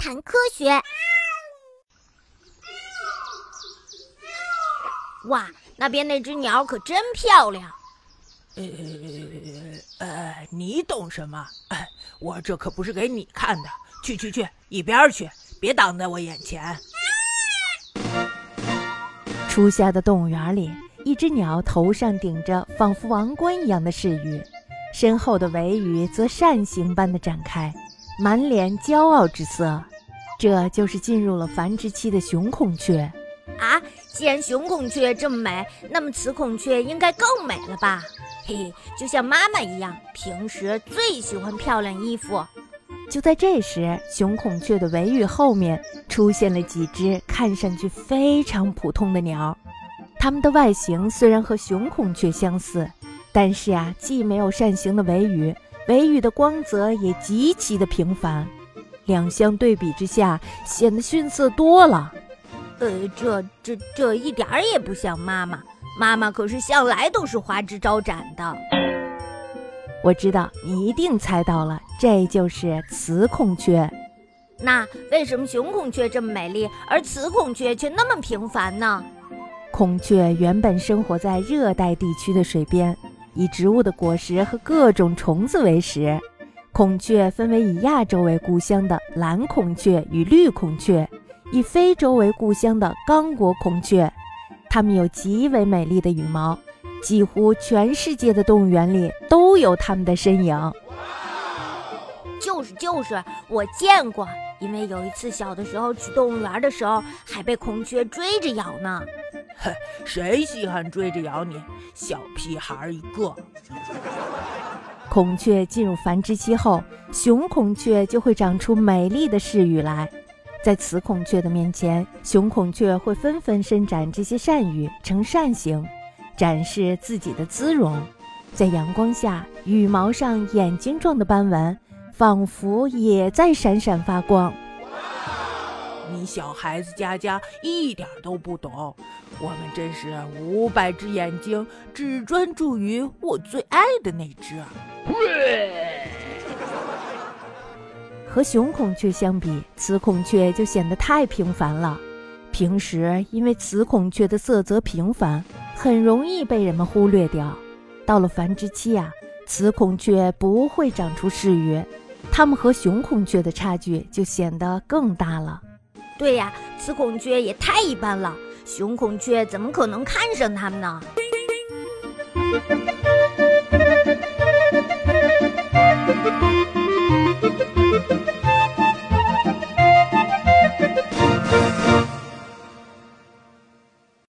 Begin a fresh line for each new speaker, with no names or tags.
谈科学。
哇，那边那只鸟可真漂亮。
呃呃，你懂什么？哎，我这可不是给你看的。去去去，一边去，别挡在我眼前。
初夏的动物园里，一只鸟头上顶着仿佛王冠一样的饰羽，身后的尾羽则扇形般的展开，满脸骄傲之色。这就是进入了繁殖期的雄孔雀。
啊，既然雄孔雀这么美，那么雌孔雀应该更美了吧？嘿嘿，就像妈妈一样，平时最喜欢漂亮衣服。
就在这时，雄孔雀的尾羽后面出现了几只看上去非常普通的鸟。它们的外形虽然和雄孔雀相似，但是啊，既没有扇形的尾羽，尾羽的光泽也极其的平凡。两相对比之下，显得逊色多了。
呃，这这这一点儿也不像妈妈，妈妈可是向来都是花枝招展的。
我知道你一定猜到了，这就是雌孔雀。
那为什么雄孔雀这么美丽，而雌孔雀却那么平凡呢？
孔雀原本生活在热带地区的水边，以植物的果实和各种虫子为食。孔雀分为以亚洲为故乡的蓝孔雀与绿孔雀，以非洲为故乡的刚果孔雀。它们有极为美丽的羽毛。几乎全世界的动物园里都有它们的身影。
就是就是，我见过。因为有一次小的时候去动物园的时候，还被孔雀追着咬呢。
哼，谁稀罕追着咬你，小屁孩一个。
孔雀进入繁殖期后，雄孔雀就会长出美丽的饰羽来，在雌孔雀的面前，雄孔雀会纷纷伸展这些扇羽呈扇形。展示自己的姿容，在阳光下，羽毛上眼睛状的斑纹，仿佛也在闪闪发光。
你小孩子家家一点都不懂，我们真是五百只眼睛，只专注于我最爱的那只。
和雄孔雀相比，雌孔雀就显得太平凡了。平时因为雌孔雀的色泽平凡。很容易被人们忽略掉。到了繁殖期啊，雌孔雀不会长出饰羽，它们和雄孔雀的差距就显得更大了。
对呀，雌孔雀也太一般了，雄孔雀怎么可能看上它们呢？